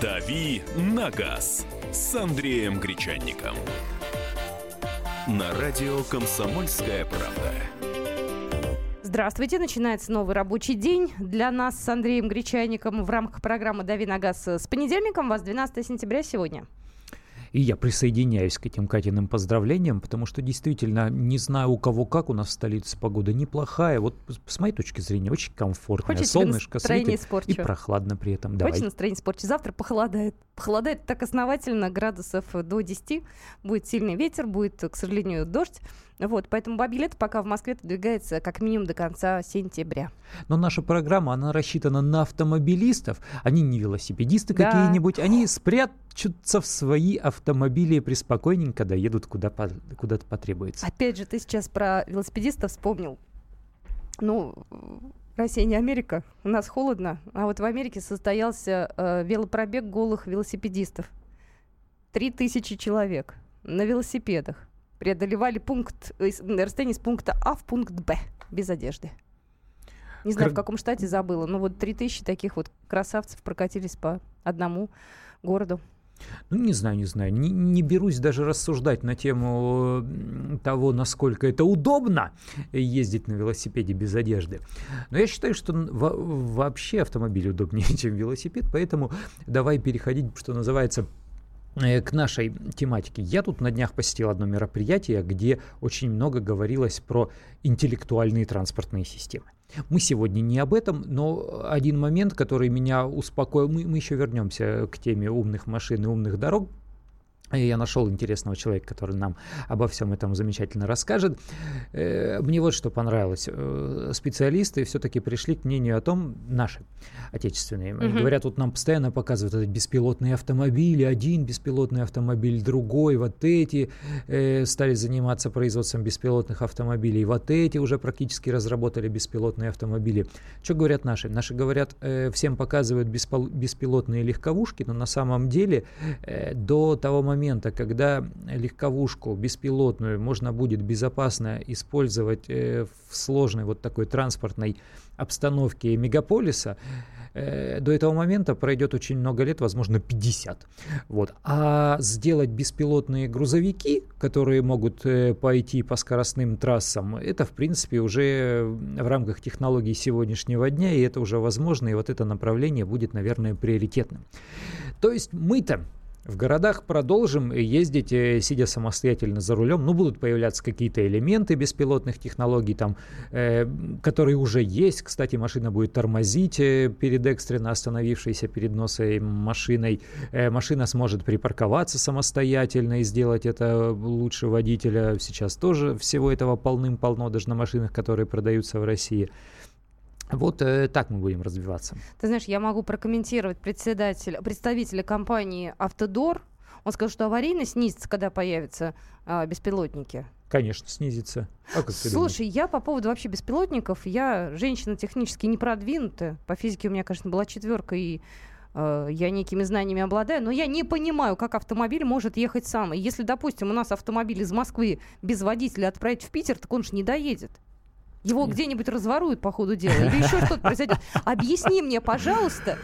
«Дави на газ» с Андреем Гречанником. На радио «Комсомольская правда». Здравствуйте, начинается новый рабочий день для нас с Андреем Гречайником в рамках программы «Дави на газ» с понедельником. Вас 12 сентября сегодня. И я присоединяюсь к этим Катиным поздравлениям, потому что действительно не знаю у кого как, у нас в столице погода неплохая. Вот с моей точки зрения очень комфортная. Хочешь Солнышко светит испорчу? и прохладно при этом. Хочешь Давай. настроение испорчу? Завтра похолодает. Похолодает так основательно, градусов до 10. Будет сильный ветер, будет, к сожалению, дождь. Вот, поэтому бабье лето пока в Москве двигается как минимум до конца сентября. Но наша программа, она рассчитана на автомобилистов. Они не велосипедисты Да. какие-нибудь. Они спрячутся в свои автомобили и преспокойненько доедут куда, по- куда-то потребуется. Опять же, ты сейчас про велосипедистов вспомнил. Ну, Россия не Америка, у нас холодно, а вот в Америке состоялся э, велопробег голых велосипедистов. Три тысячи человек на велосипедах преодолевали пункт, э, расстояние с пункта А в пункт Б без одежды. Не знаю, Кр- в каком штате забыла, но вот три тысячи таких вот красавцев прокатились по одному городу. Ну, не знаю, не знаю. Не, не берусь даже рассуждать на тему того, насколько это удобно ездить на велосипеде без одежды. Но я считаю, что во- вообще автомобиль удобнее, чем велосипед, поэтому давай переходить, что называется, к нашей тематике. Я тут на днях посетил одно мероприятие, где очень много говорилось про интеллектуальные транспортные системы. Мы сегодня не об этом, но один момент, который меня успокоил, мы, мы еще вернемся к теме умных машин и умных дорог. И Я нашел интересного человека, который нам обо всем этом замечательно расскажет. Э, Мне вот что понравилось. Э, Специалисты все-таки пришли к мнению о том, наши, отечественные, Мгм. говорят, вот нам постоянно показывают этот беспилотные автомобили, один беспилотный автомобиль, другой, вот эти э, стали заниматься производством беспилотных автомобилей, вот эти уже практически разработали беспилотные автомобили. Что говорят наши? Наши говорят, всем показывают беспилотные легковушки, но на самом деле до того момента, когда легковушку беспилотную можно будет безопасно использовать э, в сложной вот такой транспортной обстановке мегаполиса, э, до этого момента пройдет очень много лет, возможно, 50. Вот. А сделать беспилотные грузовики, которые могут э, пойти по скоростным трассам, это, в принципе, уже в рамках технологий сегодняшнего дня, и это уже возможно, и вот это направление будет, наверное, приоритетным. То есть мы-то в городах продолжим ездить, э, сидя самостоятельно за рулем. Ну, будут появляться какие-то элементы беспилотных технологий, там, э, которые уже есть. Кстати, машина будет тормозить э, перед экстренно остановившейся перед носой машиной. Э, машина сможет припарковаться самостоятельно и сделать это лучше водителя. Сейчас тоже всего этого полным-полно, даже на машинах, которые продаются в России. Вот э, так мы будем развиваться. Ты знаешь, я могу прокомментировать председателя, представителя компании «Автодор». Он сказал, что аварийность снизится, когда появятся а, беспилотники. Конечно, снизится. А думаешь? Слушай, я по поводу вообще беспилотников, я женщина технически не продвинутая. По физике у меня, конечно, была четверка, и э, я некими знаниями обладаю, но я не понимаю, как автомобиль может ехать сам. И если, допустим, у нас автомобиль из Москвы без водителя отправить в Питер, так он же не доедет. Его где-нибудь разворуют по ходу дела, или еще что-то произойдет. Объясни мне, пожалуйста.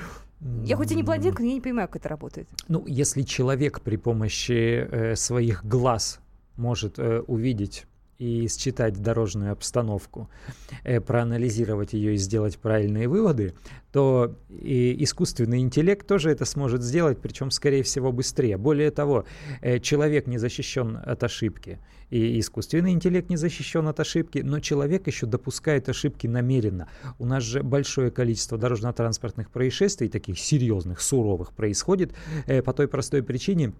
Я хоть и не блондинка, но я не понимаю, как это работает. Ну, если человек при помощи э, своих глаз может э, увидеть и считать дорожную обстановку, э, проанализировать ее и сделать правильные выводы, то и искусственный интеллект тоже это сможет сделать, причем, скорее всего, быстрее. Более того, э, человек не защищен от ошибки, и искусственный интеллект не защищен от ошибки, но человек еще допускает ошибки намеренно. У нас же большое количество дорожно-транспортных происшествий, таких серьезных, суровых, происходит э, по той простой причине,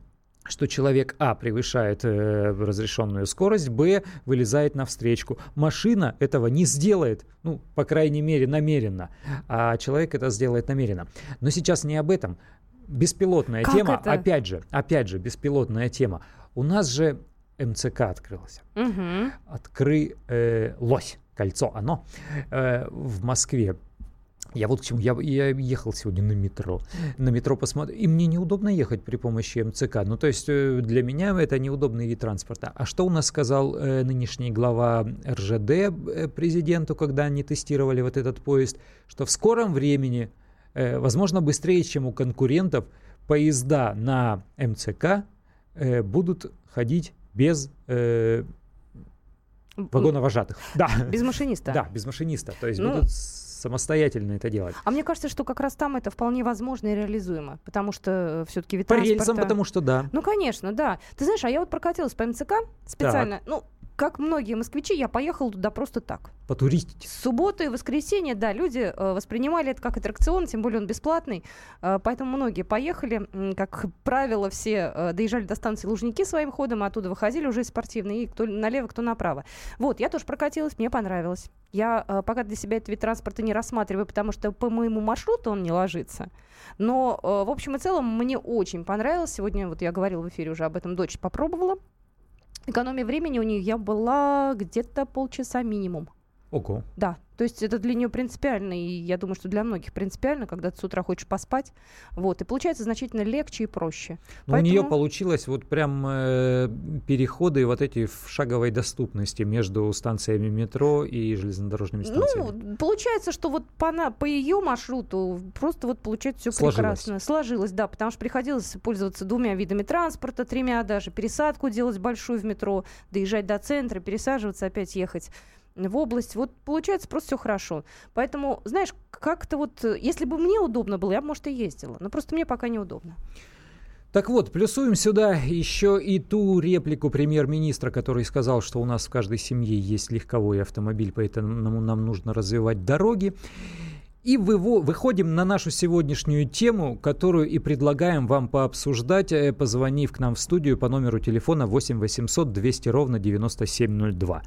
что человек А превышает э, разрешенную скорость, Б вылезает на встречку. Машина этого не сделает, ну, по крайней мере, намеренно, а человек это сделает намеренно. Но сейчас не об этом. Беспилотная Как тема, это? опять же, опять же, беспилотная тема. У нас же МЦК открылся. Мгм. Открылось кольцо, оно э, в Москве. Я вот к чему. Я, я ехал сегодня на метро. На метро посмотрел. И мне неудобно ехать при помощи МЦК. Ну, то есть э, для меня это неудобный вид транспорта. А что у нас сказал э, нынешний глава РЖД э, президенту, когда они тестировали вот этот поезд? Что в скором времени, э, возможно, быстрее, чем у конкурентов, поезда на МЦК э, будут ходить без э, вагоновожатых. Да. Без машиниста. Да, без машиниста. То есть ну, будут самостоятельно это делать. А мне кажется, что как раз там это вполне возможно и реализуемо, потому что э, все-таки вид По транспорта... рельсам, потому что да. Ну, конечно, да. Ты знаешь, а я вот прокатилась по МЦК специально. Так. Ну, как многие москвичи, я поехала туда просто так. Потуристить. Суббота и воскресенье, да, люди э, воспринимали это как аттракцион, тем более он бесплатный, э, поэтому многие поехали. Как правило, все э, доезжали до станции Лужники своим ходом, а оттуда выходили уже спортивные, и кто налево, кто направо. Вот, я тоже прокатилась, мне понравилось. Я пока для себя этот вид транспорта не рассматриваю, потому что по моему маршруту он не ложится. Но, в общем и целом, мне очень понравилось. Сегодня, вот я говорила в эфире уже об этом, дочь попробовала. Экономия времени у нее была где-то полчаса минимум. Ого. Да, то есть это для нее принципиально, и я думаю, что для многих принципиально, когда ты с утра хочешь поспать. Вот, и получается значительно легче и проще. Но Поэтому... у нее получилось вот прям э, переходы вот эти в шаговой доступности между станциями метро и железнодорожными ну, станциями. Ну, получается, что вот по, на, по ее маршруту просто вот получается все прекрасно. Сложилось, да, потому что приходилось пользоваться двумя видами транспорта, тремя даже, пересадку делать большую в метро, доезжать до центра, пересаживаться, опять ехать в область. Вот получается просто все хорошо. Поэтому, знаешь, как-то вот, э, если бы мне удобно было, я бы, может, и ездила. Но просто мне пока неудобно. Так вот, плюсуем сюда еще и ту реплику премьер-министра, который сказал, что у нас в каждой семье есть легковой автомобиль, поэтому нам нужно развивать дороги. И выходим на нашу сегодняшнюю тему, которую и предлагаем вам пообсуждать, э, позвонив к нам в студию по номеру телефона 8 800 200 ровно 9702.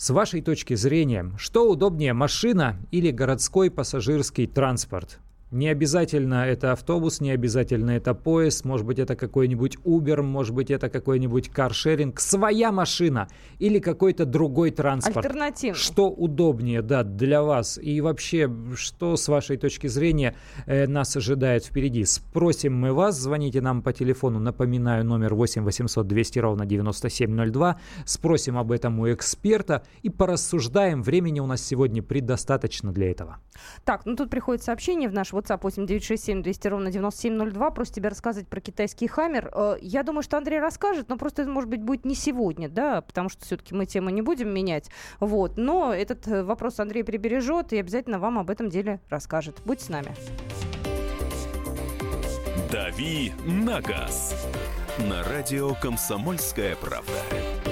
С вашей точки зрения, что удобнее, машина или городской пассажирский транспорт? Не обязательно это автобус, не обязательно это поезд, может быть это какой-нибудь Uber, может быть это какой-нибудь каршеринг, своя машина или какой-то другой транспорт. Альтернативный. Что удобнее, да, для вас и вообще, что с вашей точки зрения э, нас ожидает впереди. Спросим мы вас, звоните нам по телефону, напоминаю, номер 8 800 200 ровно 9702, спросим об этом у эксперта и порассуждаем, времени у нас сегодня предостаточно для этого. Так, ну тут приходит сообщение в наш WhatsApp 8967 200 ровно 9702. Просто тебе рассказывать про китайский хаммер. Э, я думаю, что Андрей расскажет, но просто это, может быть, будет не сегодня, да, потому что все-таки мы тему не будем менять. Вот. Но этот э, вопрос Андрей прибережет и обязательно вам об этом деле расскажет. Будь с нами. «Дави на газ» на радио «Комсомольская правда».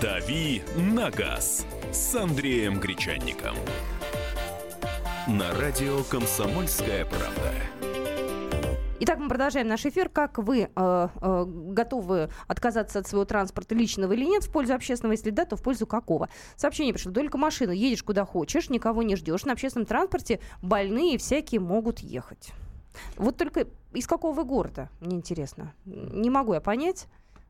«Дави на газ» с Андреем Гречанником. На радио «Комсомольская правда». Итак, мы продолжаем наш эфир. Как вы э, э, готовы отказаться от своего транспорта личного или нет в пользу общественного? Если да, то в пользу какого? Сообщение пришло. Только машина. Едешь куда хочешь, никого не ждешь. На общественном транспорте больные всякие могут ехать. Вот только из какого вы города, мне интересно. Не могу я понять.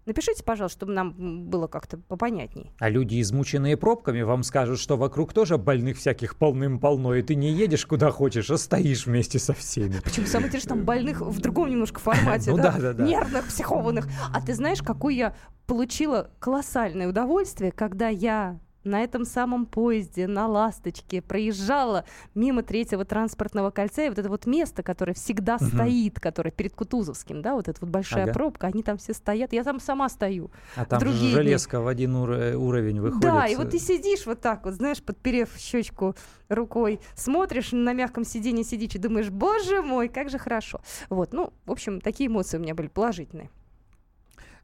Напишите, пожалуйста, чтобы нам было как-то попонятней. А люди, измученные пробками, вам скажут, что вокруг тоже больных всяких полным-полно, и ты не едешь куда хочешь, а стоишь вместе со всеми. Почему? Самое интересное, там больных в другом немножко формате, ну, да? Да, да, Нервных, психованных. А ты знаешь, какой я получила колоссальное удовольствие, когда я на этом самом поезде, на «Ласточке» проезжала мимо третьего транспортного кольца, и вот это вот место, которое всегда угу. стоит, которое перед Кутузовским, да, вот эта вот большая ага. пробка, они там все стоят, я там сама стою. А там Другие железка дни. в один ур- уровень выходит. Да, и вот ты сидишь вот так вот, знаешь, подперев щечку рукой, смотришь на мягком сиденье сидишь и думаешь, боже мой, как же хорошо. Вот, ну, в общем, такие эмоции у меня были положительные.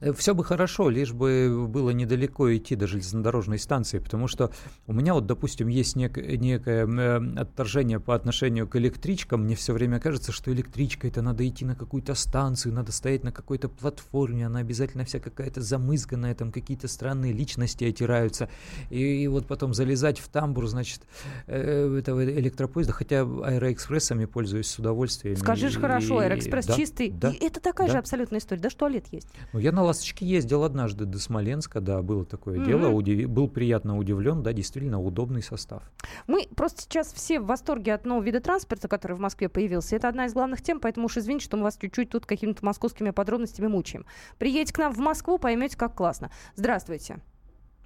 Э, все бы хорошо, лишь бы было недалеко идти до железнодорожной станции, потому что у меня вот, допустим, есть нек- некое э, отторжение по отношению к электричкам. Мне все время кажется, что электричка это надо идти на какую-то станцию, надо стоять на какой-то платформе, она обязательно вся какая-то замызганная, там какие-то странные личности отираются. И, и вот потом залезать в тамбур, значит, э, этого электропоезда, хотя аэроэкспрессами пользуюсь с удовольствием. Скажешь и, хорошо, аэроэкспресс да, чистый. Да, и это такая да. же абсолютная история. Да, что туалет есть. Ну, я на «Ласточке» ездил однажды до Смоленска, да, было такое mm-hmm. дело, удив... был приятно удивлен, да, действительно удобный состав. Мы просто сейчас все в восторге от нового вида транспорта, который в Москве появился. Это одна из главных тем, поэтому уж извините, что мы вас чуть-чуть тут какими-то московскими подробностями мучаем. Приедете к нам в Москву, поймете, как классно. Здравствуйте.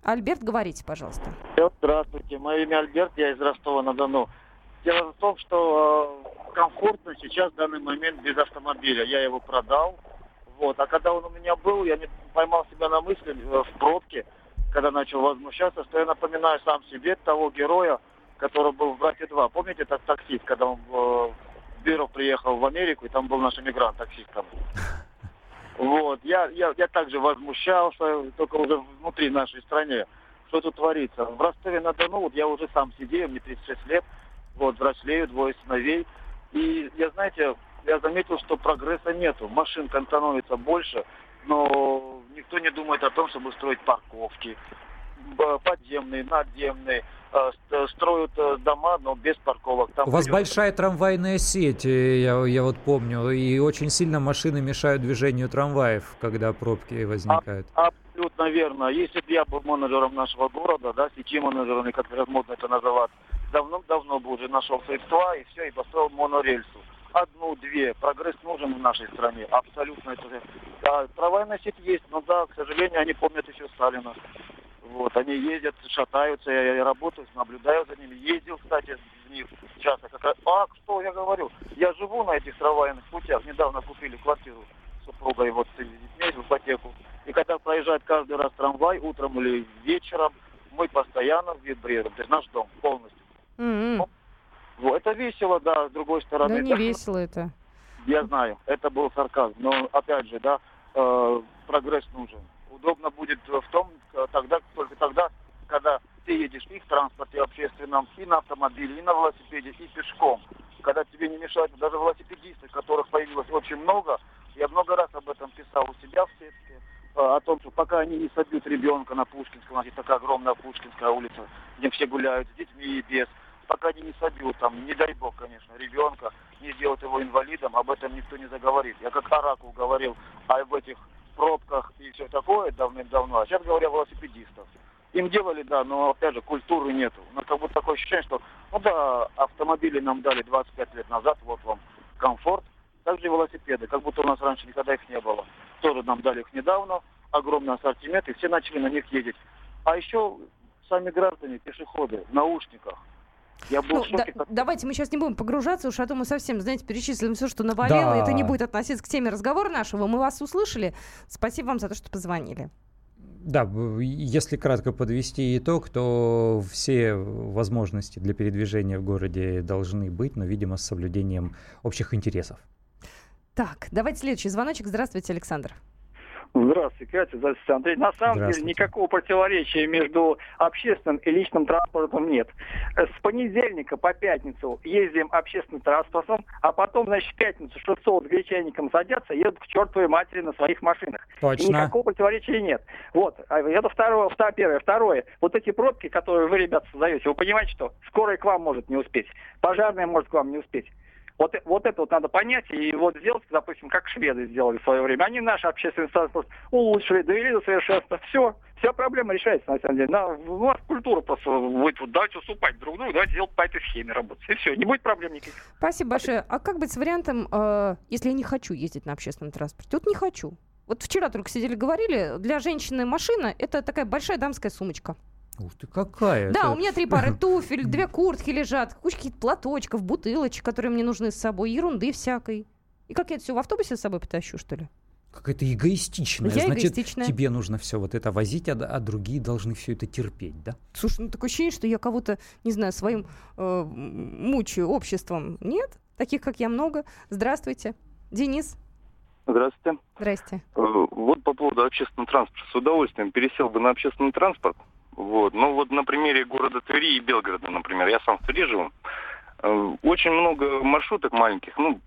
Альберт, говорите, пожалуйста. Здравствуйте, мое имя Альберт, я из Ростова-на-Дону. Дело в том, что э, комфортно сейчас в данный момент без автомобиля. Я его продал. Вот. А когда он у меня был, я не поймал себя на мысли э, в пробке, когда начал возмущаться, что я напоминаю сам себе того героя, который был в «Брате 2». Помните этот таксист, когда он в Бюро приехал в Америку, и там был наш иммигрант, таксист там. Вот. Я, я, я также возмущался, только уже внутри нашей страны. Что тут творится? В Ростове-на-Дону, вот я уже сам сидел, мне 36 лет, вот, взрослею, двое сыновей. И я, знаете, я заметил, что прогресса нету. Машин становится больше, но никто не думает о том, чтобы строить парковки подземные, надземные, э, строят э, дома, но без парковок. Там У вас большая трамвайная сеть, э, я, я вот помню, и очень сильно машины мешают движению трамваев, когда пробки возникают. А, абсолютно верно. Если бы я был менеджером нашего города, да, сети менеджером, как модно это называть, давно-давно бы уже нашел средства и все, и построил монорельсу. Одну-две. Прогресс нужен в нашей стране. Абсолютно это же. Да, трамвайная сеть есть, но да, к сожалению, они помнят еще Сталина. Вот, они ездят, шатаются, я, я работаю, наблюдаю за ними. Ездил, кстати, в них часто. Как, а, что я говорю? Я живу на этих трамвайных путях. Недавно купили квартиру супругой вот с детьми в ипотеку. И когда проезжает каждый раз трамвай, утром или вечером, мы постоянно вибрируем. То есть наш дом полностью. Mm-hmm. Ну, это весело, да, с другой стороны. Да не да. весело это. Я знаю, это был сарказм. Но опять же, да, э, прогресс нужен удобно будет в том, э, тогда, только тогда, когда ты едешь и в транспорте общественном, и на автомобиле, и на велосипеде, и пешком. Когда тебе не мешают даже велосипедисты, которых появилось очень много. Я много раз об этом писал у себя в сетке, э, о том, что пока они не собьют ребенка на Пушкинском, у нас есть такая огромная Пушкинская улица, где все гуляют с детьми и без, пока они не собьют, там, не дай бог, конечно, ребенка, не сделают его инвалидом, об этом никто не заговорит. Я как Оракул говорил об этих пробках и все такое давным-давно. А сейчас говоря велосипедистов. Им делали, да, но опять же культуры нету. Но как будто такое ощущение, что ну да, автомобили нам дали 25 лет назад, вот вам комфорт. Также велосипеды, как будто у нас раньше никогда их не было. Тоже нам дали их недавно, огромный ассортимент, и все начали на них ездить. А еще сами граждане, пешеходы в наушниках. Я был ну, в шоке. Да, давайте мы сейчас не будем погружаться, уж а то мы совсем, знаете, перечислим все, что навалило. Да. Это не будет относиться к теме разговора нашего. Мы вас услышали. Спасибо вам за то, что позвонили. Да, если кратко подвести итог, то все возможности для передвижения в городе должны быть, но, видимо, с соблюдением общих интересов. Так, давайте следующий звоночек. Здравствуйте, Александр. Здравствуйте, Катя, здравствуйте, Андрей. На самом деле никакого противоречия между общественным и личным транспортом нет. С понедельника по пятницу ездим общественным транспортом, а потом, значит, в пятницу 600 гречаникам садятся, едут к чертовой матери на своих машинах. Точно. И никакого противоречия нет. Вот, а это второе, второе, первое. Второе, вот эти пробки, которые вы, ребята, создаете, вы понимаете, что скорая к вам может не успеть, пожарная может к вам не успеть. Вот, вот это вот надо понять и вот сделать, допустим, как шведы сделали в свое время. Они наш общественный транспорт улучшили, довели до совершенства. Все, вся проблема решается, на самом деле. На, у нас культура просто будет, вот, давайте уступать друг другу, давайте делать по этой схеме работать. И все, не будет проблем никаких. Спасибо большое. А как быть с вариантом, э, если я не хочу ездить на общественном транспорте? Вот не хочу. Вот вчера только сидели, говорили, для женщины машина – это такая большая дамская сумочка. Ух ты, какая! Да, это... у меня три пары туфель, две куртки лежат, кучки платочков, бутылочек, которые мне нужны с собой, ерунды всякой. И как я это все в автобусе с собой потащу, что ли? Какая-то эгоистичная. Я Значит, эгоистичная. тебе нужно все вот это возить, а, а другие должны все это терпеть, да? Слушай, ну такое ощущение, что я кого-то, не знаю, своим э, мучаю обществом. Нет? Таких, как я, много. Здравствуйте. Денис. Здравствуйте. Здрасте. Э, вот по поводу общественного транспорта. С удовольствием пересел бы на общественный транспорт. Вот. Ну вот на примере города Твери и Белгорода, например, я сам в Твери живу, э, очень много маршруток маленьких, ну,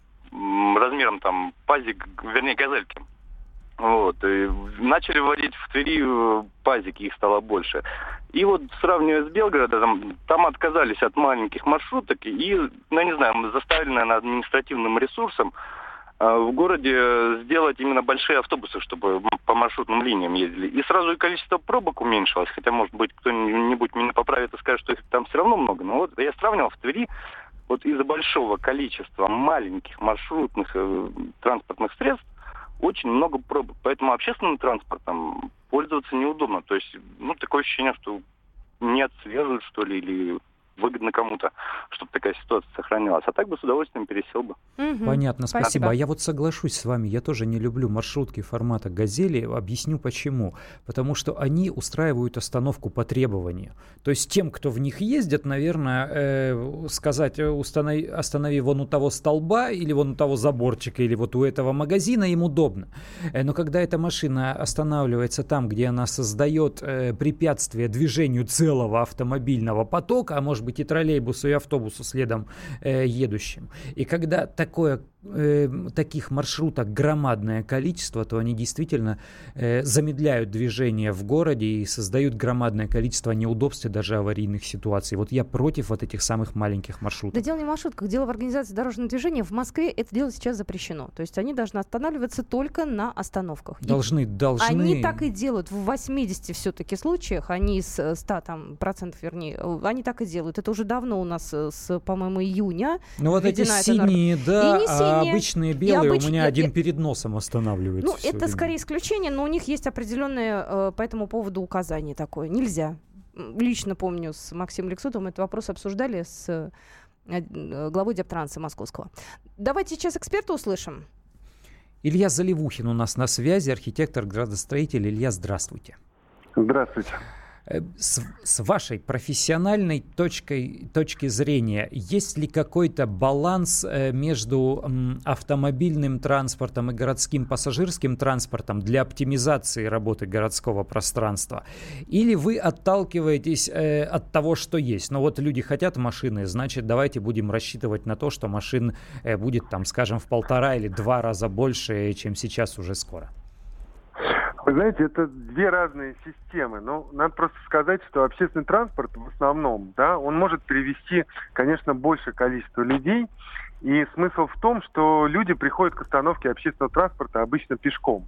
размером там пазик, вернее, газельки. Вот. И начали вводить в Твери э, пазики, их стало больше. И вот сравнивая с Белгородом, там отказались от маленьких маршруток и, ну, не знаю, заставили, наверное, административным ресурсом в городе сделать именно большие автобусы, чтобы по маршрутным линиям ездили. И сразу и количество пробок уменьшилось, хотя, может быть, кто-нибудь меня поправит и скажет, что их там все равно много. Но вот я сравнивал в Твери, вот из-за большого количества маленьких маршрутных э, транспортных средств очень много пробок. Поэтому общественным транспортом пользоваться неудобно. То есть, ну, такое ощущение, что не отслеживают, что ли, или выгодно кому-то, чтобы такая ситуация сохранялась. А так бы с удовольствием пересел бы. Угу. Понятно, спасибо. спасибо. А я вот соглашусь с вами, я тоже не люблю маршрутки формата «Газели». Объясню почему. Потому что они устраивают остановку по требованию. То есть тем, кто в них ездит, наверное, э, сказать э, установи, «останови вон у того столба» или вон у того заборчика, или вот у этого магазина, им удобно. Э, но когда эта машина останавливается там, где она создает э, препятствие движению целого автомобильного потока, а может быть быть и троллейбусу, и автобусу следом э, едущим. И когда такое э, таких маршруток громадное количество, то они действительно э, замедляют движение в городе и создают громадное количество неудобств и даже аварийных ситуаций. Вот я против вот этих самых маленьких маршрутов. Да дело не в маршрутках, дело в организации дорожного движения. В Москве это дело сейчас запрещено. То есть они должны останавливаться только на остановках. Должны, и должны. Они так и делают. В 80 все-таки случаях, они из 100 э, там, процентов, вернее, э, они так и делают. Это уже давно у нас э, с, по-моему, июня. Ну вот эти синие, да, и не синие, а обычные белые обыч... у меня один перед носом останавливается. Ну, это время. скорее исключение, но у них есть определенные э, по этому поводу указания такое. Нельзя. Лично помню, с Максимом Лексутовым этот вопрос обсуждали с э, главой Дептранса Московского. Давайте сейчас эксперта услышим. Илья Заливухин у нас на связи, архитектор, градостроитель. Илья, здравствуйте. Здравствуйте. Э, с, с вашей профессиональной точкой, точки зрения, есть ли какой-то баланс э, между автомобильным транспортом и городским пассажирским транспортом для оптимизации работы городского пространства? Или вы отталкиваетесь э, от того, что есть? Ну вот люди хотят машины, значит давайте будем рассчитывать на то, что машин будет там, скажем, в полтора или два раза больше, чем сейчас уже скоро. Вы знаете, это две разные системы. Но ну, надо просто сказать, что общественный транспорт в основном, да, он может перевести, конечно, большее количество людей. И смысл в том, что люди приходят к остановке общественного транспорта обычно пешком.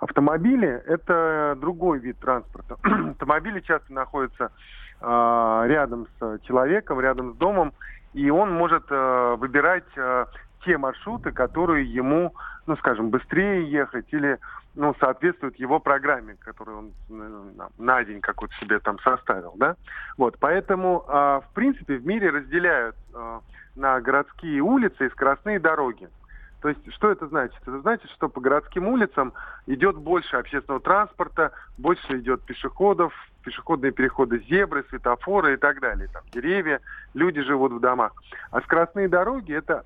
Автомобили – это другой вид транспорта. Автомобили часто находятся э, рядом с человеком, рядом с домом, и он может э, выбирать э, те маршруты, которые ему, ну, скажем, быстрее ехать или ну, соответствует его программе, которую он на день какой-то себе там составил, да. Вот, поэтому, э, в принципе, в мире разделяют э, на городские улицы и скоростные дороги. То есть, что это значит? Это значит, что по городским улицам идет больше общественного транспорта, больше идет пешеходов, пешеходные переходы, зебры, светофоры и так далее. Там деревья, люди живут в домах. А скоростные дороги – это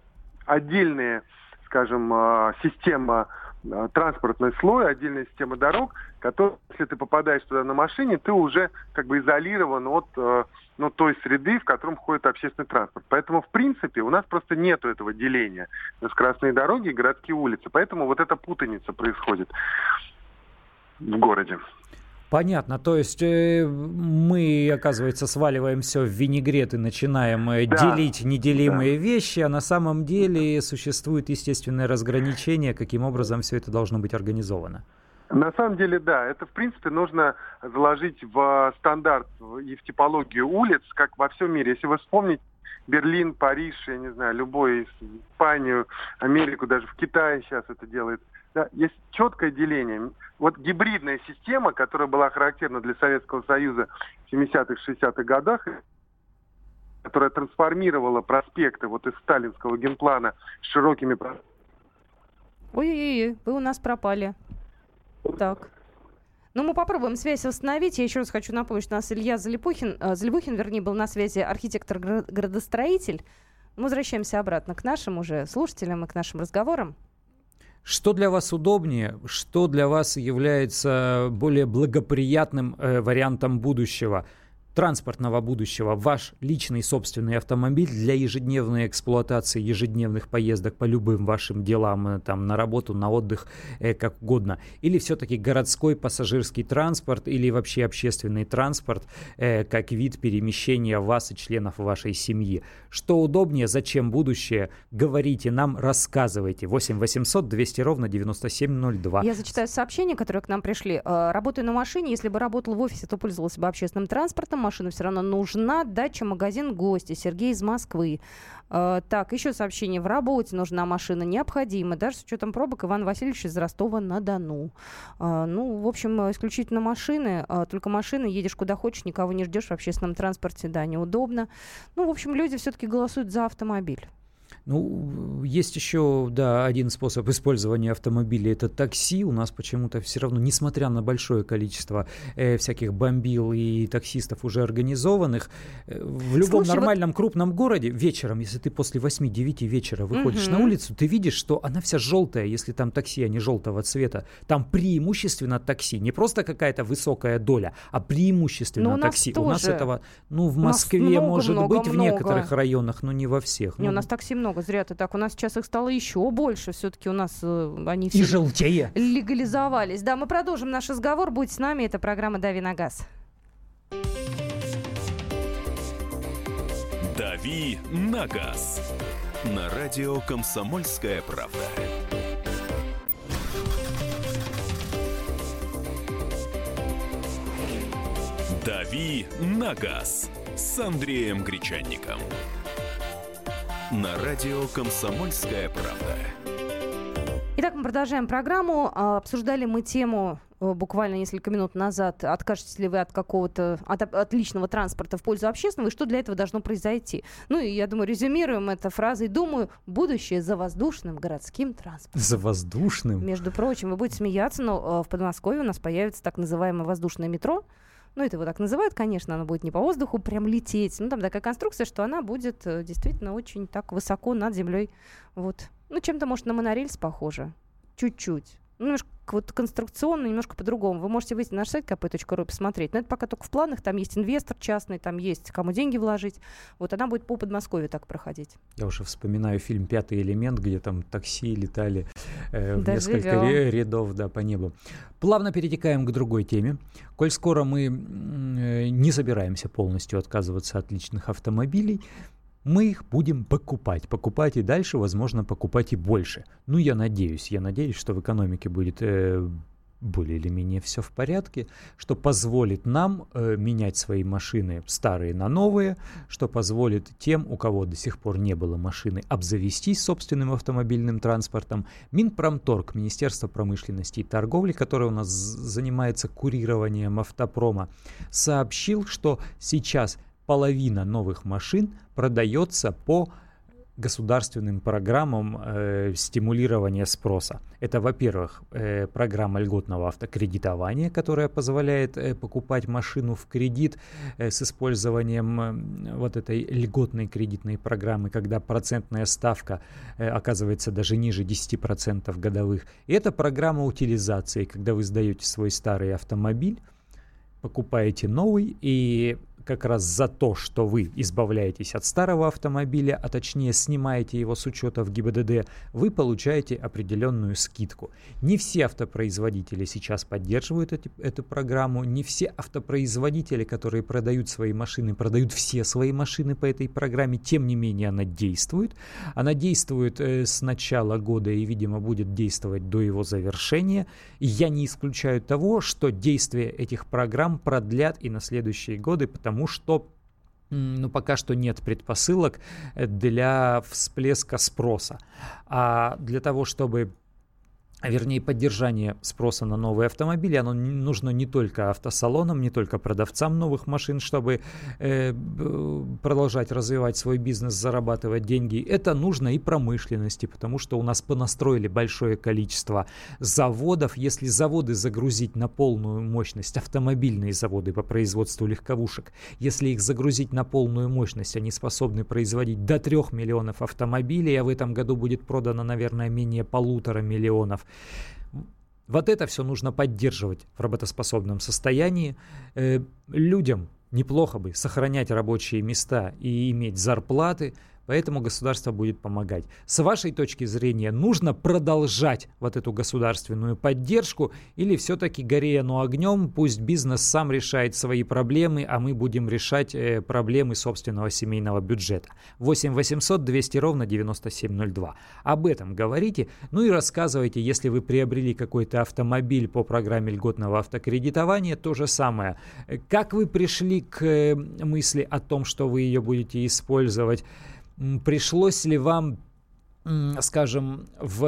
отдельная, скажем, а, система Э, транспортный слой, отдельная система дорог, который, если ты попадаешь туда на машине, ты уже как бы изолирован от э, ну, той среды, в котором ходит общественный транспорт. Поэтому, в принципе, у нас просто нет этого деления на скоростные дороги и городские улицы. Поэтому вот эта путаница происходит в городе. Понятно. То есть э, мы, оказывается, сваливаем все в винегрет и начинаем э, да. делить неделимые да. вещи, а на самом деле существует естественное разграничение, каким образом все это должно быть организовано. На самом деле, да. Это, в принципе, нужно заложить в стандарт и в типологию улиц, как во всем мире. Если вы вспомните Берлин, Париж, я не знаю, любой, Испанию, Америку, даже в Китае сейчас это делается – да, есть четкое деление. Вот гибридная система, которая была характерна для Советского Союза в 70-х, 60-х годах, которая трансформировала проспекты вот из сталинского генплана с широкими... Ой-ой-ой, вы у нас пропали. Так. Ну, мы попробуем связь восстановить. Я еще раз хочу напомнить, что у нас Илья Залипухин, э, Залипухин, вернее, был на связи архитектор-градостроитель. Мы возвращаемся обратно к нашим уже слушателям и к нашим разговорам. Что для вас удобнее, что для вас является более благоприятным э, вариантом будущего? Транспортного будущего ваш личный собственный автомобиль для ежедневной эксплуатации, ежедневных поездок по любым вашим делам, э, там, на работу, на отдых, э, как угодно. Или все-таки городской пассажирский транспорт, или вообще общественный транспорт, э, как вид перемещения вас и членов вашей семьи. Что удобнее, зачем будущее, говорите нам, рассказывайте. 8 800 200 ровно 9702. Я зачитаю сообщения, которые к нам пришли. Э, работаю на машине, если бы работал в офисе, то пользовался бы общественным транспортом машина все равно нужна. Дача, магазин, гости. Сергей из Москвы. Э, так, еще сообщение. В работе нужна машина. Необходимо. Даже с учетом пробок Иван Васильевич из Ростова-на-Дону. Э, ну, в общем, исключительно машины. Э, только машины. Едешь куда хочешь, никого не ждешь в общественном транспорте. Да, неудобно. Ну, в общем, люди все-таки голосуют за автомобиль. Ну, есть еще, да, один способ использования автомобиля – это такси. У нас почему-то все равно, несмотря на большое количество э, всяких бомбил и таксистов уже организованных, э, в любом Слушай, нормальном вот... крупном городе вечером, если ты после 8-9 вечера выходишь угу. на улицу, ты видишь, что она вся желтая, если там такси, а не желтого цвета. Там преимущественно такси, не просто какая-то высокая доля, а преимущественно у такси. Тоже. У нас этого, ну, в Москве много, может много, быть, много. в некоторых районах, но не во всех. Не, ну, у нас такси много много, зря ты так. У нас сейчас их стало еще больше. Все-таки у нас э, они все И желтее. легализовались. Да, мы продолжим наш разговор. Будь с нами. Это программа «Дави на газ». «Дави на газ» на радио «Комсомольская правда». «Дави на газ» с Андреем Гречанником на радио «Комсомольская правда». Итак, мы продолжаем программу. А, обсуждали мы тему э, буквально несколько минут назад, откажетесь ли вы от какого-то, от, от личного транспорта в пользу общественного, и что для этого должно произойти. Ну и, я думаю, резюмируем это фразой, думаю, будущее за воздушным городским транспортом. За воздушным? Между прочим, вы будете смеяться, но э, в Подмосковье у нас появится так называемое воздушное метро, ну, это его так называют, конечно, она будет не по воздуху прям лететь. Ну, там такая конструкция, что она будет э, действительно очень так высоко над землей. Вот. Ну, чем-то, может, на монорельс похоже. Чуть-чуть. Ну, немножко вот конструкционно, немножко по-другому. Вы можете выйти на наш сайт kp.ru и посмотреть. Но это пока только в планах. Там есть инвестор частный, там есть кому деньги вложить. Вот она будет по Подмосковью так проходить. Я уже вспоминаю фильм «Пятый элемент», где там такси летали э, в несколько рядов да, по небу. Плавно перетекаем к другой теме. Коль скоро мы э, не собираемся полностью отказываться от личных автомобилей, мы их будем покупать. Покупать и дальше, возможно, покупать и больше. Ну, я надеюсь, я надеюсь, что в экономике будет э, более или менее все в порядке, что позволит нам э, менять свои машины старые на новые, что позволит тем, у кого до сих пор не было машины, обзавестись собственным автомобильным транспортом. Минпромторг, Министерство промышленности и торговли, которое у нас занимается курированием автопрома, сообщил, что сейчас половина новых машин продается по государственным программам э, стимулирования спроса. Это, во-первых, э, программа льготного автокредитования, которая позволяет э, покупать машину в кредит э, с использованием э, вот этой льготной кредитной программы, когда процентная ставка э, оказывается даже ниже 10% годовых. И это программа утилизации, когда вы сдаете свой старый автомобиль, покупаете новый и как раз за то, что вы избавляетесь от старого автомобиля, а точнее снимаете его с учета в ГИБДД, вы получаете определенную скидку. Не все автопроизводители сейчас поддерживают эти, эту программу, не все автопроизводители, которые продают свои машины, продают все свои машины по этой программе, тем не менее она действует. Она действует э, с начала года и, видимо, будет действовать до его завершения. И я не исключаю того, что действие этих программ продлят и на следующие годы, потому потому что ну, пока что нет предпосылок для всплеска спроса. А для того, чтобы вернее поддержание спроса на новые автомобили, оно нужно не только автосалонам, не только продавцам новых машин, чтобы э, продолжать развивать свой бизнес, зарабатывать деньги. Это нужно и промышленности, потому что у нас понастроили большое количество заводов. Если заводы загрузить на полную мощность, автомобильные заводы по производству легковушек, если их загрузить на полную мощность, они способны производить до 3 миллионов автомобилей, а в этом году будет продано, наверное, менее полутора миллионов. Вот это все нужно поддерживать в работоспособном состоянии. Э, людям неплохо бы сохранять рабочие места и иметь зарплаты, Поэтому государство будет помогать. С вашей точки зрения, нужно продолжать вот эту государственную поддержку или все-таки горе оно огнем, пусть бизнес сам решает свои проблемы, а мы будем решать э, проблемы собственного семейного бюджета. 8 800 200 ровно 9702. Об этом говорите, ну и рассказывайте, если вы приобрели какой-то автомобиль по программе льготного автокредитования, то же самое. Как вы пришли к э, мысли о том, что вы ее будете использовать? Пришлось ли вам скажем, в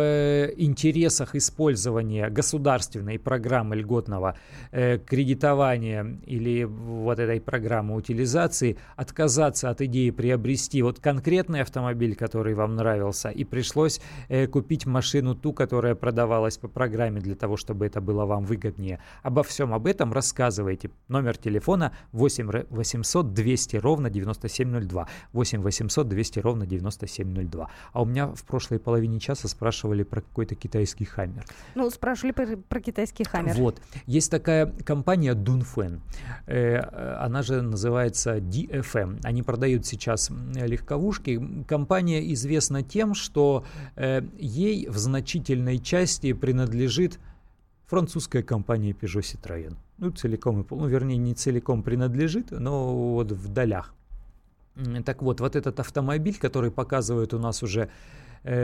интересах использования государственной программы льготного э, кредитования или вот этой программы утилизации отказаться от идеи приобрести вот конкретный автомобиль, который вам нравился, и пришлось э, купить машину ту, которая продавалась по программе для того, чтобы это было вам выгоднее. Обо всем об этом рассказывайте. Номер телефона 8 800 200 ровно 9702. 8 800 200 ровно 9702. А у меня в прошлой половине часа спрашивали про какой-то китайский хаммер. Ну, спрашивали про, про китайский хаммер. Вот. Есть такая компания Dunfen. Э, она же называется DFM. Они продают сейчас легковушки. Компания известна тем, что э, ей в значительной части принадлежит французская компания Peugeot Citroën. Ну, целиком, ну, вернее, не целиком принадлежит, но вот в долях. Так вот, вот этот автомобиль, который показывают у нас уже Э,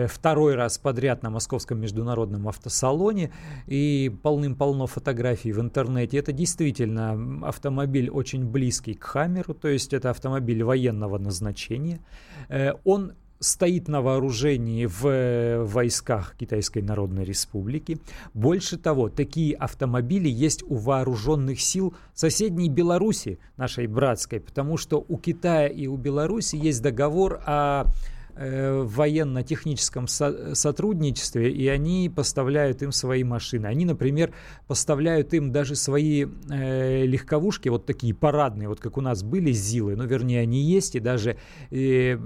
второй раз подряд на Московском международном автосалоне и полным-полно фотографий в интернете. Это действительно автомобиль очень близкий к Хаммеру, то есть это автомобиль военного назначения. Э, он стоит на вооружении в э, войсках Китайской Народной Республики. Больше того, такие автомобили есть у вооруженных сил соседней Беларуси, нашей братской, потому что у Китая и у Беларуси есть договор о Э, в военно-техническом со- сотрудничестве, и они поставляют им свои машины. Они, например, поставляют им даже свои э, легковушки, вот такие парадные, вот как у нас были ЗИЛы, ну, вернее, они есть, и даже, э,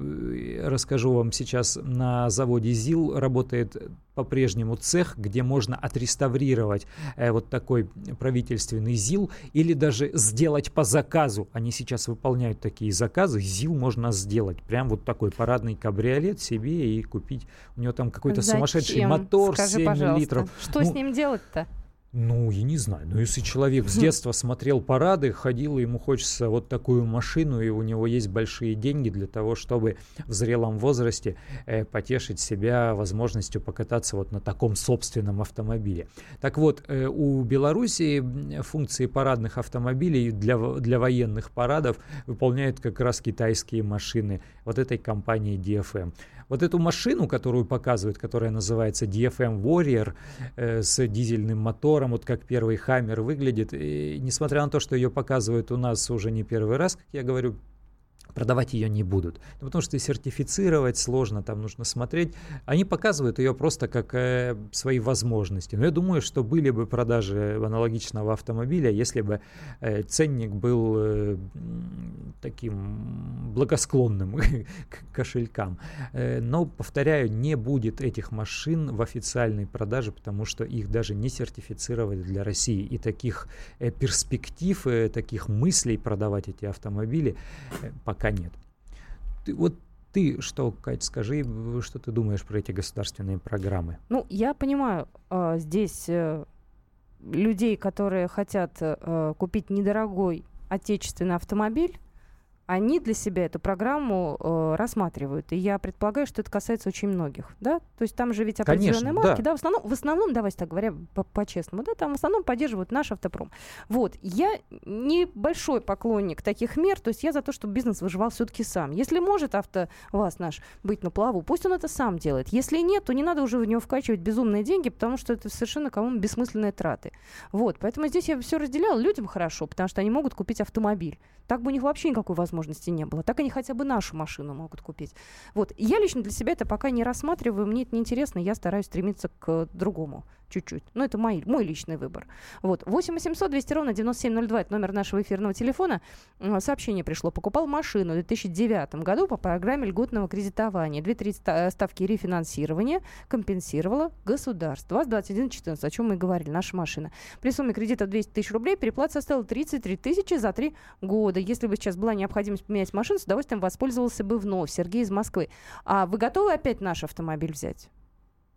расскажу вам сейчас, на заводе ЗИЛ работает по-прежнему цех, где можно отреставрировать э, вот такой правительственный ЗИЛ или даже сделать по заказу. Они сейчас выполняют такие заказы. ЗИЛ можно сделать. Прям вот такой парадный кабриолет себе и купить. У него там какой-то сумасшедший мотор, Скажи, 7 пожалуйста, литров. Что ну, с ним делать-то? Ну, я не знаю. Но если человек с детства смотрел парады, ходил, и ему хочется вот такую машину, и у него есть большие деньги для того, чтобы в зрелом возрасте э, потешить себя возможностью покататься вот на таком собственном автомобиле. Так вот, э, у Беларуси функции парадных автомобилей для, для военных парадов выполняют как раз китайские машины вот этой компании DFM. Вот эту машину, которую показывают, которая называется DFM Warrior э, с дизельным мотором, вот как первый Хаммер выглядит, и несмотря на то, что ее показывают у нас уже не первый раз, как я говорю, продавать ее не будут. Ну, потому что сертифицировать сложно, там нужно смотреть. Они показывают ее просто как э, свои возможности. Но я думаю, что были бы продажи аналогичного автомобиля, если бы э, ценник был э, таким благосклонным к кошелькам. Э, но, повторяю, не будет этих машин в официальной продаже, потому что их даже не сертифицировали для России. И таких э, перспектив, э, таких мыслей продавать эти автомобили э, пока пока нет. Ты, вот ты что, Кать, скажи, что ты думаешь про эти государственные программы? Ну, я понимаю, э, здесь э, людей, которые хотят э, купить недорогой отечественный автомобиль, они для себя эту программу э, рассматривают. И я предполагаю, что это касается очень многих, да? То есть там же ведь определенные Конечно, марки, да. да. в основном, в основном, давайте так говоря, по- по-честному, да, там в основном поддерживают наш автопром. Вот, я небольшой поклонник таких мер, то есть я за то, чтобы бизнес выживал все-таки сам. Если может АвтоВАЗ наш быть на плаву, пусть он это сам делает. Если нет, то не надо уже в него вкачивать безумные деньги, потому что это совершенно кому бессмысленные траты. Вот, поэтому здесь я все разделяла. Людям хорошо, потому что они могут купить автомобиль. Так бы у них вообще никакой возможности не было. Так они хотя бы нашу машину могут купить. Вот. Я лично для себя это пока не рассматриваю, мне это неинтересно, я стараюсь стремиться к другому чуть-чуть. Но это мой, мой личный выбор. Вот. 8 800 200 ровно 9702. Это номер нашего эфирного телефона. Сообщение пришло. Покупал машину в 2009 году по программе льготного кредитования. Две-три э, ставки рефинансирования компенсировало государство. ВАЗ-2114, о чем мы и говорили, наша машина. При сумме кредита 200 тысяч рублей переплата составила 33 тысячи за три года. Если бы сейчас была необходимость поменять машину, с удовольствием воспользовался бы вновь. Сергей из Москвы. А вы готовы опять наш автомобиль взять?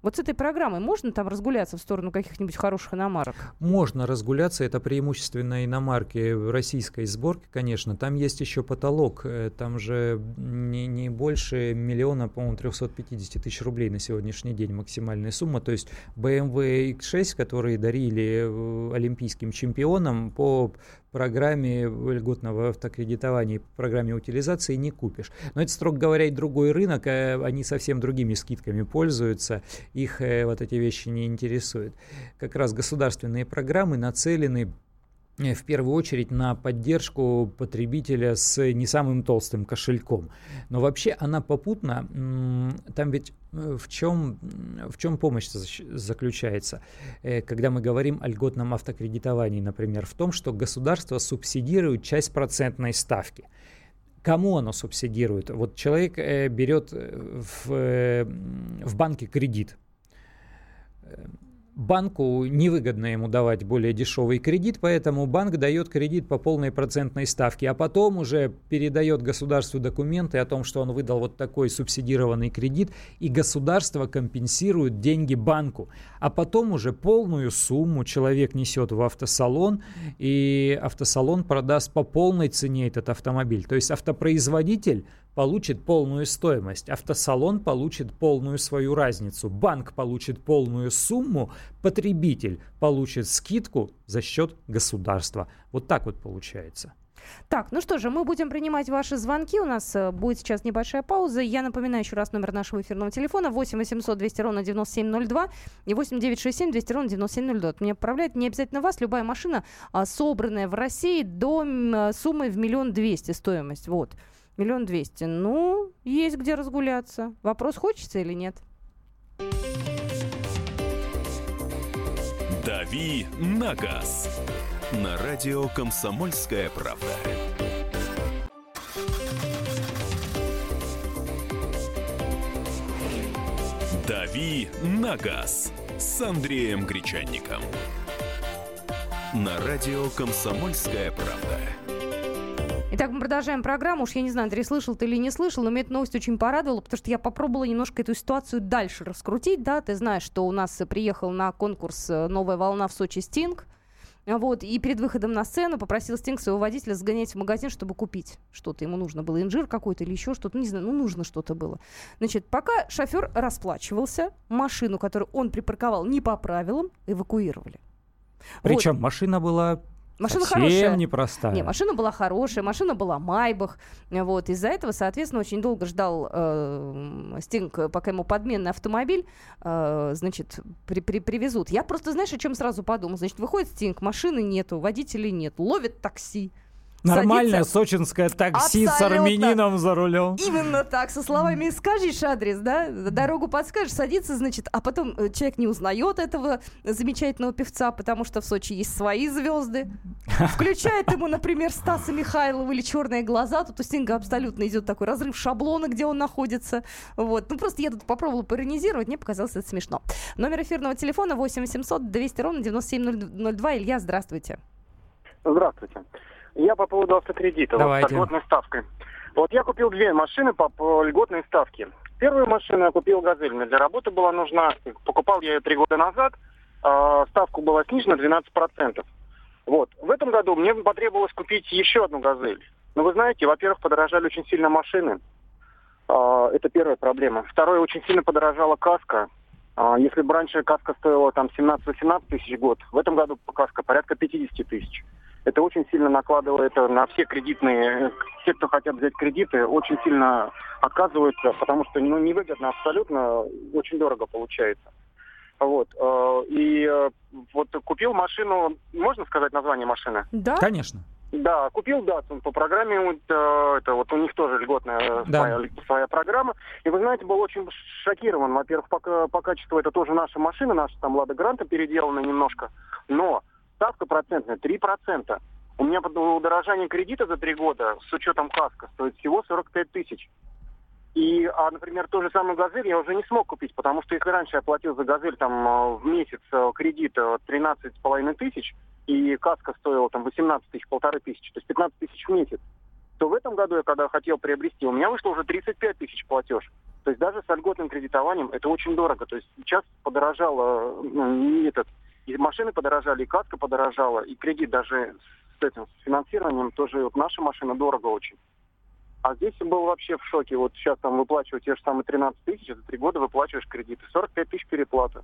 Вот с этой программой можно там разгуляться в сторону каких-нибудь хороших иномарок? Можно разгуляться. Это преимущественно иномарки российской сборки, конечно. Там есть еще потолок. Э, там же не, не больше миллиона, по-моему, 350 тысяч рублей на сегодняшний день максимальная сумма. То есть BMW X6, которые дарили э, олимпийским чемпионам по программе льготного автокредитования, программе утилизации не купишь. Но это, строго говоря, и другой рынок, э, они совсем другими скидками пользуются, их э, вот эти вещи не интересуют. Как раз государственные программы нацелены в первую очередь на поддержку потребителя с не самым толстым кошельком. Но вообще она попутно, там ведь э, в чем, в чем помощь заключается, э, когда мы говорим о льготном автокредитовании, например, в том, что государство субсидирует часть процентной ставки. Кому оно субсидирует? Вот человек берет в, в банке кредит банку невыгодно ему давать более дешевый кредит, поэтому банк дает кредит по полной процентной ставке, а потом уже передает государству документы о том, что он выдал вот такой субсидированный кредит, и государство компенсирует деньги банку. А потом уже полную сумму человек несет в автосалон, и автосалон продаст по полной цене этот автомобиль. То есть автопроизводитель получит полную стоимость, автосалон получит полную свою разницу, банк получит полную сумму, потребитель получит скидку за счет государства. Вот так вот получается. Так, ну что же, мы будем принимать ваши звонки. У нас э, будет сейчас небольшая пауза. Я напоминаю еще раз номер нашего эфирного телефона 8 800 200 ровно 9702 и 8 967 200 ровно 9702. Мне отправляет не обязательно вас, любая машина, а, собранная в России до э, суммы в миллион двести стоимость. Вот. Миллион двести. Ну, есть где разгуляться. Вопрос, хочется или нет? «Дави на газ» на радио «Комсомольская правда». «Дави на газ» с Андреем Гречанником. На радио «Комсомольская правда». Итак, мы продолжаем программу. Уж я не знаю, Андрей, слышал ты или не слышал, но меня эта новость очень порадовала, потому что я попробовала немножко эту ситуацию дальше раскрутить. Да, ты знаешь, что у нас приехал на конкурс э, «Новая волна» в Сочи Стинг. Вот, и перед выходом на сцену попросил Стинг своего водителя сгонять в магазин, чтобы купить что-то. Ему нужно было инжир какой-то или еще что-то. Ну, не знаю, ну, нужно что-то было. Значит, пока шофер расплачивался, машину, которую он припарковал не по правилам, эвакуировали. Причем вот. машина была Машина Совсем хорошая. непростая. Не, машина была хорошая, машина была Майбах. Вот. Из-за этого, соответственно, очень долго ждал э, Стинг, пока ему подменный автомобиль, э, значит, при, при, привезут. Я просто, знаешь, о чем сразу подумал? Значит, выходит Стинг, машины нету, водителей нет, ловит такси. Нормальное садится... сочинское такси Абсолютно. с армянином за рулем. Именно так, со словами «скажешь адрес», да, дорогу подскажешь, садится, значит, а потом э, человек не узнает этого замечательного певца, потому что в Сочи есть свои звезды. Включает ему, например, Стаса Михайлова или «Черные глаза», тут у Стинга абсолютно идет такой разрыв шаблона, где он находится. Вот. Ну, просто я тут попробовала поиронизировать, мне показалось это смешно. Номер эфирного телефона 8 800 200 ровно 9702. Илья, здравствуйте. Здравствуйте. Я по поводу автокредита, вот, с льготной ставкой. Вот я купил две машины по, по льготной ставке. Первую машину я купил «Газель». Мне для работы была нужна. Покупал я ее три года назад. Э, ставку была снижена 12%. Вот. В этом году мне потребовалось купить еще одну «Газель». Но вы знаете, во-первых, подорожали очень сильно машины. Э, это первая проблема. Второе, очень сильно подорожала каска. Э, если бы раньше каска стоила там 17-18 тысяч в год, в этом году каска порядка 50 тысяч это очень сильно накладывает на все кредитные, все, кто хотят взять кредиты, очень сильно отказываются, потому что ну, невыгодно абсолютно, очень дорого получается. Вот. Э, и э, вот купил машину, можно сказать название машины? Да. Конечно. Да, купил Датсун по программе, вот, э, это вот у них тоже льготная да. своя, своя программа. И вы знаете, был очень шокирован. Во-первых, по, по качеству это тоже наша машина, наша там Лада Гранта переделана немножко. Но ставка процентная 3%. У меня удорожание кредита за три года с учетом каска стоит всего 45 тысяч. И, а, например, ту же самую «Газель» я уже не смог купить, потому что если раньше я платил за «Газель» там э, в месяц э, кредита 13,5 тысяч, и каска стоила там 18 тысяч, полторы тысячи, то есть 15 тысяч в месяц, то в этом году я когда хотел приобрести, у меня вышло уже 35 тысяч платеж. То есть даже с льготным кредитованием это очень дорого. То есть сейчас подорожало, ну, не этот, и машины подорожали, и каска подорожала, и кредит даже с этим, с финансированием тоже, вот наша машина дорого очень. А здесь был вообще в шоке. Вот сейчас там выплачиваю те же самые 13 тысяч, за три года выплачиваешь кредиты. 45 тысяч переплаты.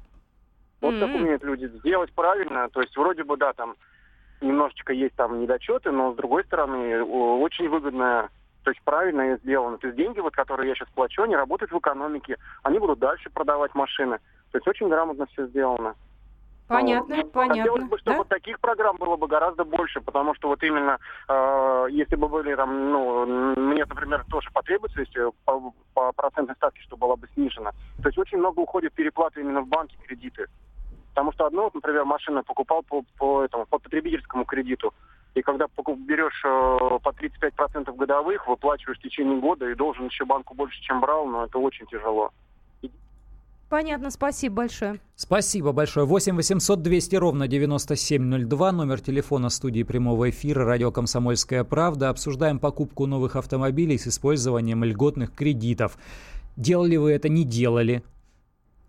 Вот mm-hmm. так умеют люди сделать правильно. То есть вроде бы, да, там немножечко есть там недочеты, но с другой стороны очень выгодная то есть правильно сделано. То есть деньги, вот, которые я сейчас плачу, они работают в экономике, они будут дальше продавать машины. То есть очень грамотно все сделано. Понятно, вот. понятно. Хотелось бы, чтобы да? таких программ было бы гораздо больше, потому что вот именно, э, если бы были там, ну, мне, например, тоже потребуется, если по, по процентной ставке, чтобы была бы снижена. То есть очень много уходит переплаты именно в банки кредиты. Потому что одну, вот, например, машину покупал по, по, этому, по потребительскому кредиту. И когда берешь э, по 35% годовых, выплачиваешь в течение года и должен еще банку больше, чем брал, но это очень тяжело. Понятно, спасибо большое. Спасибо большое. 8 800 200 ровно 9702, номер телефона студии прямого эфира «Радио Комсомольская правда». Обсуждаем покупку новых автомобилей с использованием льготных кредитов. Делали вы это, не делали?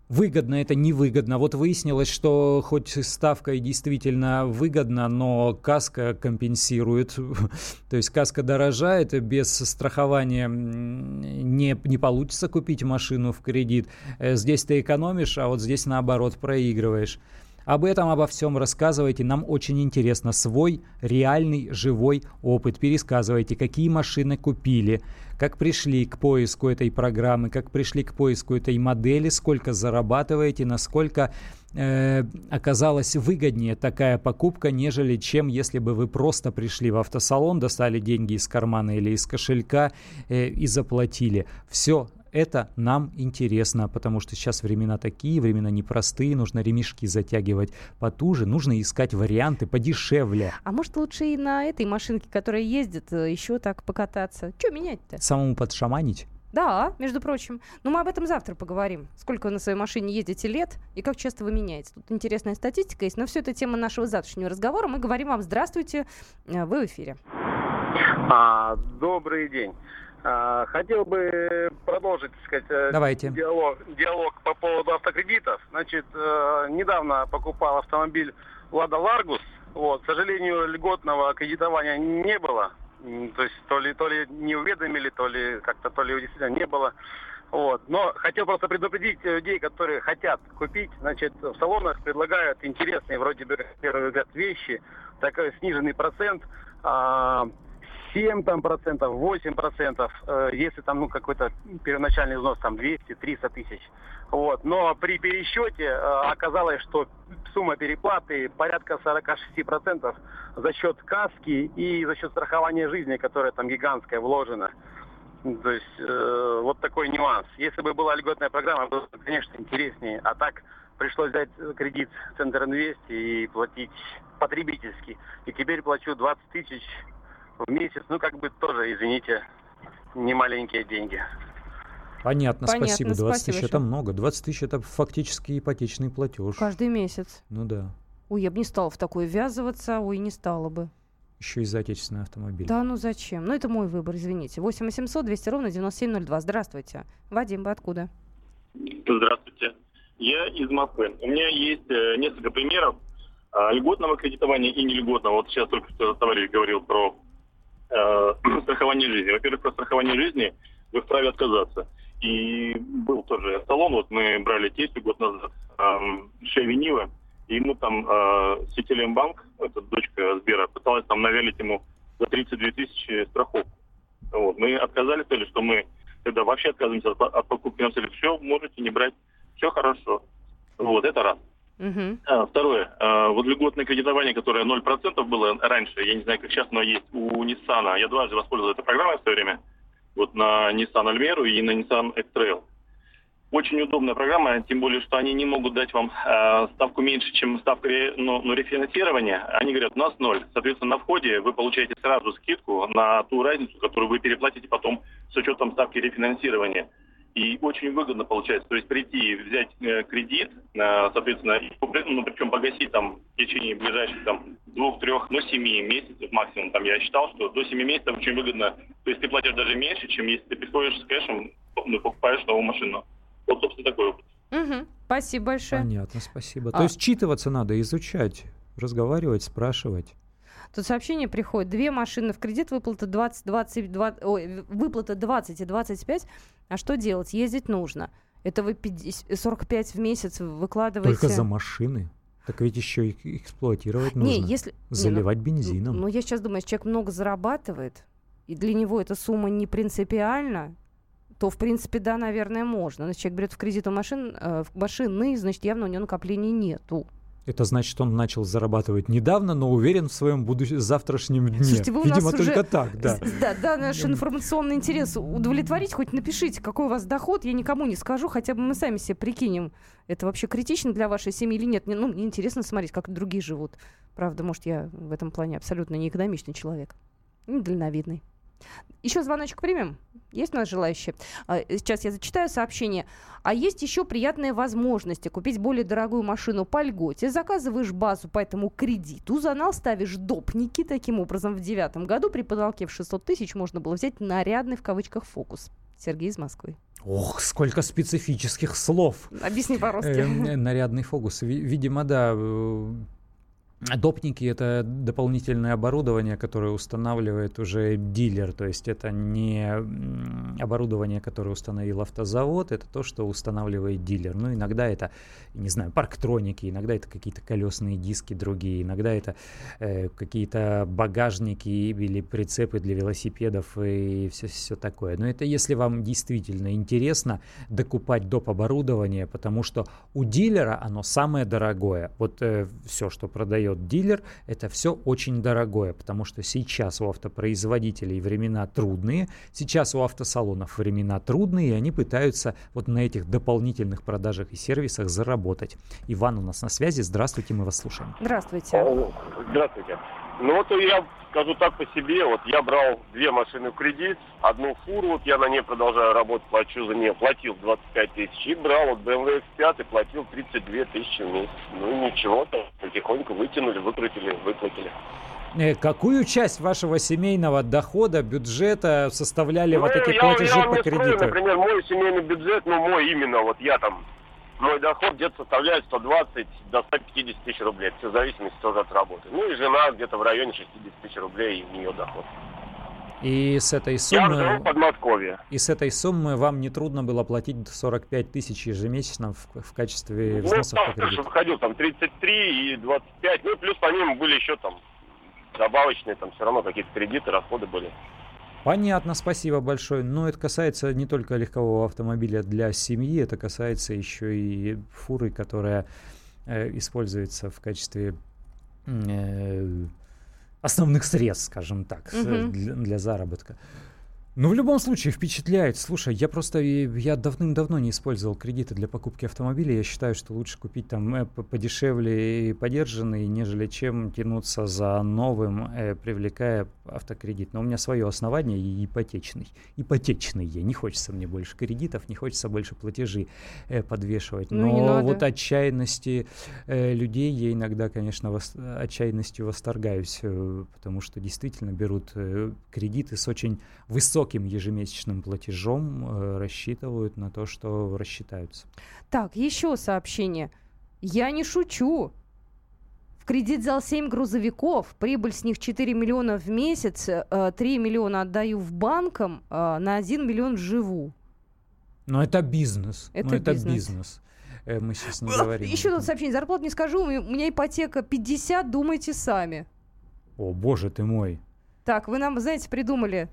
Выгодно это невыгодно. Вот выяснилось, что хоть ставка и действительно выгодна, но каска компенсирует. То есть каска дорожает, без страхования не, не получится купить машину в кредит. Э, здесь ты экономишь, а вот здесь наоборот проигрываешь. Об этом, обо всем рассказывайте. Нам очень интересно. Свой реальный живой опыт. Пересказывайте, какие машины купили, как пришли к поиску этой программы, как пришли к поиску этой модели, сколько зарабатываете, насколько э, оказалась выгоднее такая покупка, нежели чем если бы вы просто пришли в автосалон, достали деньги из кармана или из кошелька э, и заплатили. Все это нам интересно, потому что сейчас времена такие, времена непростые, нужно ремешки затягивать потуже, нужно искать варианты подешевле. А может лучше и на этой машинке, которая ездит, э, еще так покататься? Что менять-то? Самому подшаманить? Да, между прочим. Но мы об этом завтра поговорим. Сколько вы на своей машине ездите лет и как часто вы меняете. Тут интересная статистика есть, но все это тема нашего завтрашнего разговора. Мы говорим вам «Здравствуйте», э, вы в эфире. А, добрый день. А, хотел бы продолжить, так сказать, э, Давайте. Диалог, диалог по поводу автокредитов. Значит, э, недавно покупал автомобиль Лада Ларгус. Вот, к сожалению, льготного кредитования не было. То есть то ли, то ли не уведомили, то ли как-то, то ли действительно не было. Вот. Но хотел просто предупредить людей, которые хотят купить. Значит, в салонах предлагают интересные, вроде бы, первый взгляд, вещи. Такой сниженный процент. А, 7 там, процентов, 8 процентов, э, если там ну, какой-то первоначальный взнос там 200-300 тысяч. Вот. Но при пересчете э, оказалось, что сумма переплаты порядка 46 процентов за счет каски и за счет страхования жизни, которое там гигантское вложено. То есть э, вот такой нюанс. Если бы была льготная программа, было бы, конечно, интереснее. А так пришлось взять кредит Центр Инвест и платить потребительский. И теперь плачу 20 тысяч в месяц, ну как бы тоже, извините, не маленькие деньги. Понятно, Понятно спасибо. 20 спасибо тысяч это много. 20 тысяч это фактически ипотечный платеж. Каждый месяц. Ну да. Ой, я бы не стала в такое ввязываться, ой, не стала бы. Еще и за отечественный автомобиль. Да, ну зачем? Ну это мой выбор, извините. 8 800 200 ровно 9702. Здравствуйте. Вадим, вы откуда? Здравствуйте. Я из Москвы. У меня есть э, несколько примеров э, льготного кредитования и нельготного. Вот сейчас только что товарищ говорил про э, страхование жизни. Во-первых, про страхование жизни вы вправе отказаться. И был тоже салон, вот мы брали тестю год назад, э, Шеви Нива, и ему там э, Сетелембанк, это дочка Сбера, пыталась там навялить ему за 32 тысячи страховку. Вот. Мы отказались, сказали, что мы тогда вообще отказываемся от, от покупки. Нам сказали, все, можете не брать, все хорошо. Вот, это раз. Угу. А, второе. А, вот льготное кредитование, которое 0% было раньше, я не знаю, как сейчас, но есть у Nissan. Я дважды воспользовался этой программой в свое время. Вот на Nissan Almera и на Nissan X-Trail. Очень удобная программа, тем более, что они не могут дать вам э, ставку меньше, чем ставка ну, ну, рефинансирования. Они говорят, у нас ноль. Соответственно, на входе вы получаете сразу скидку на ту разницу, которую вы переплатите потом с учетом ставки рефинансирования. И очень выгодно получается. То есть прийти, взять э, кредит, э, соответственно, ну, причем погасить там в течение ближайших там двух, трех, ну, семи месяцев максимум. Там я считал, что до семи месяцев очень выгодно. То есть ты платишь даже меньше, чем если ты приходишь с кэшем, ну, покупаешь новую машину. Вот, собственно, такой опыт. Угу. Спасибо большое. Понятно, спасибо. А... То есть читываться надо, изучать, разговаривать, спрашивать. Тут сообщение приходит. Две машины в кредит, выплата 20, 20, 20, ой, выплата 20 и 25. А что делать? Ездить нужно. Это вы 50, 45 в месяц выкладываете... Только за машины? Так ведь еще их эксплуатировать нужно. Не, если... Заливать не, ну, бензином. Ну, я сейчас думаю, если человек много зарабатывает, и для него эта сумма не принципиальна, то, в принципе, да, наверное, можно. Но человек берет в кредит у машин, э, машины, значит, явно у него накоплений нету. Это значит, он начал зарабатывать недавно, но уверен в своем будущем завтрашнем дне. Слушайте, вы Видимо, только уже... так, да. Да, да, наш информационный интерес удовлетворить, хоть напишите, какой у вас доход, я никому не скажу, хотя бы мы сами себе прикинем, это вообще критично для вашей семьи или нет. Ну, мне интересно смотреть, как другие живут. Правда, может, я в этом плане абсолютно не экономичный человек. Недальновидный. Еще звоночек примем? Есть у нас желающие? А, сейчас я зачитаю сообщение. А есть еще приятные возможности купить более дорогую машину по льготе. Заказываешь базу по этому кредиту, за нал ставишь допники. Таким образом, в девятом году при потолке в 600 тысяч можно было взять нарядный в кавычках фокус. Сергей из Москвы. Ох, сколько специфических слов. Объясни по-русски. Э, нарядный фокус. Видимо, да, э, Допники — это дополнительное оборудование, которое устанавливает уже дилер, то есть это не оборудование, которое установил автозавод, это то, что устанавливает дилер. Ну, иногда это, не знаю, парктроники, иногда это какие-то колесные диски другие, иногда это э, какие-то багажники или прицепы для велосипедов и все, все такое. Но это если вам действительно интересно докупать доп. оборудование, потому что у дилера оно самое дорогое. Вот э, все, что продает продает дилер, это все очень дорогое, потому что сейчас у автопроизводителей времена трудные, сейчас у автосалонов времена трудные, и они пытаются вот на этих дополнительных продажах и сервисах заработать. Иван у нас на связи, здравствуйте, мы вас слушаем. Здравствуйте. Здравствуйте. Ну вот я скажу так по себе, вот я брал две машины в кредит, одну фуру, вот я на ней продолжаю работать, плачу за нее, платил 25 тысяч, и брал вот BMW X5 и платил 32 тысячи в месяц. Ну ничего, там потихоньку вытянули, выкрутили, выплатили. Э, какую часть вашего семейного дохода, бюджета составляли ну, вот эти я, платежи я по кредиту? Скажу, например, мой семейный бюджет, ну мой именно, вот я там мой доход где-то составляет 120 до 150 тысяч рублей. Все в зависимости тоже от работы. Ну и жена где-то в районе 60 тысяч рублей, у нее доход. И с этой суммы... Я живу в Подмосковье. И с этой суммы вам не трудно было платить 45 тысяч ежемесячно в, в качестве взносов ну, по кредиту? выходил там 33 и 25, ну плюс по ним были еще там добавочные, там все равно какие-то кредиты, расходы были. Понятно, спасибо большое. Но это касается не только легкового автомобиля для семьи, это касается еще и фуры, которая э, используется в качестве э, основных средств, скажем так, угу. для, для заработка. Ну, в любом случае, впечатляет. Слушай, я просто, я давным-давно не использовал кредиты для покупки автомобиля. Я считаю, что лучше купить там э, подешевле и подержанный, нежели чем тянуться за новым, э, привлекая автокредит. Но у меня свое основание и ипотечный. Ипотечный я. Не хочется мне больше кредитов, не хочется больше платежи э, подвешивать. Ну, Но вот отчаянности людей я иногда, конечно, вос, отчаянностью восторгаюсь, потому что действительно берут кредиты с очень высокой высоким ежемесячным платежом э, рассчитывают на то, что рассчитаются. Так, еще сообщение. Я не шучу. В кредит взял 7 грузовиков, прибыль с них 4 миллиона в месяц, 3 э, миллиона отдаю в банкам, э, на 1 миллион живу. Но это бизнес. Это, Но это бизнес. бизнес. Мы сейчас не говорим. Еще тут сообщение. Зарплату не скажу, у меня ипотека 50, думайте сами. О, боже ты мой. Так, вы нам, знаете, придумали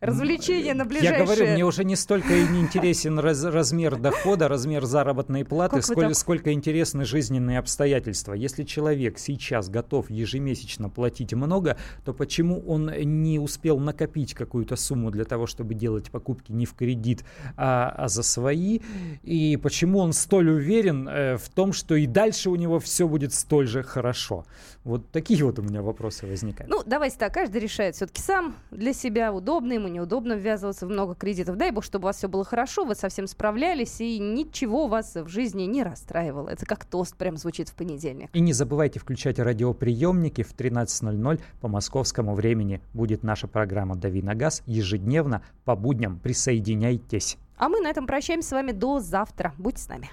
развлечения на ближайшие... Я говорю, мне уже не столько и не интересен раз, размер дохода, размер заработной платы, сколь, сколько интересны жизненные обстоятельства. Если человек сейчас готов ежемесячно платить много, то почему он не успел накопить какую-то сумму для того, чтобы делать покупки не в кредит, а, а за свои? И почему он столь уверен э, в том, что и дальше у него все будет столь же хорошо? Вот такие вот у меня вопросы возникают. Ну, давайте так, каждый решает все-таки сам для себя, удобно ему, неудобно ввязываться в много кредитов. Дай бог, чтобы у вас все было хорошо, вы совсем справлялись, и ничего вас в жизни не расстраивало. Это как тост прям звучит в понедельник. И не забывайте включать радиоприемники в 13.00 по московскому времени. Будет наша программа «Дави на газ» ежедневно по будням. Присоединяйтесь. А мы на этом прощаемся с вами до завтра. Будьте с нами.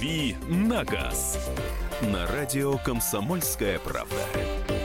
«Дави на газ» на радио «Комсомольская правда».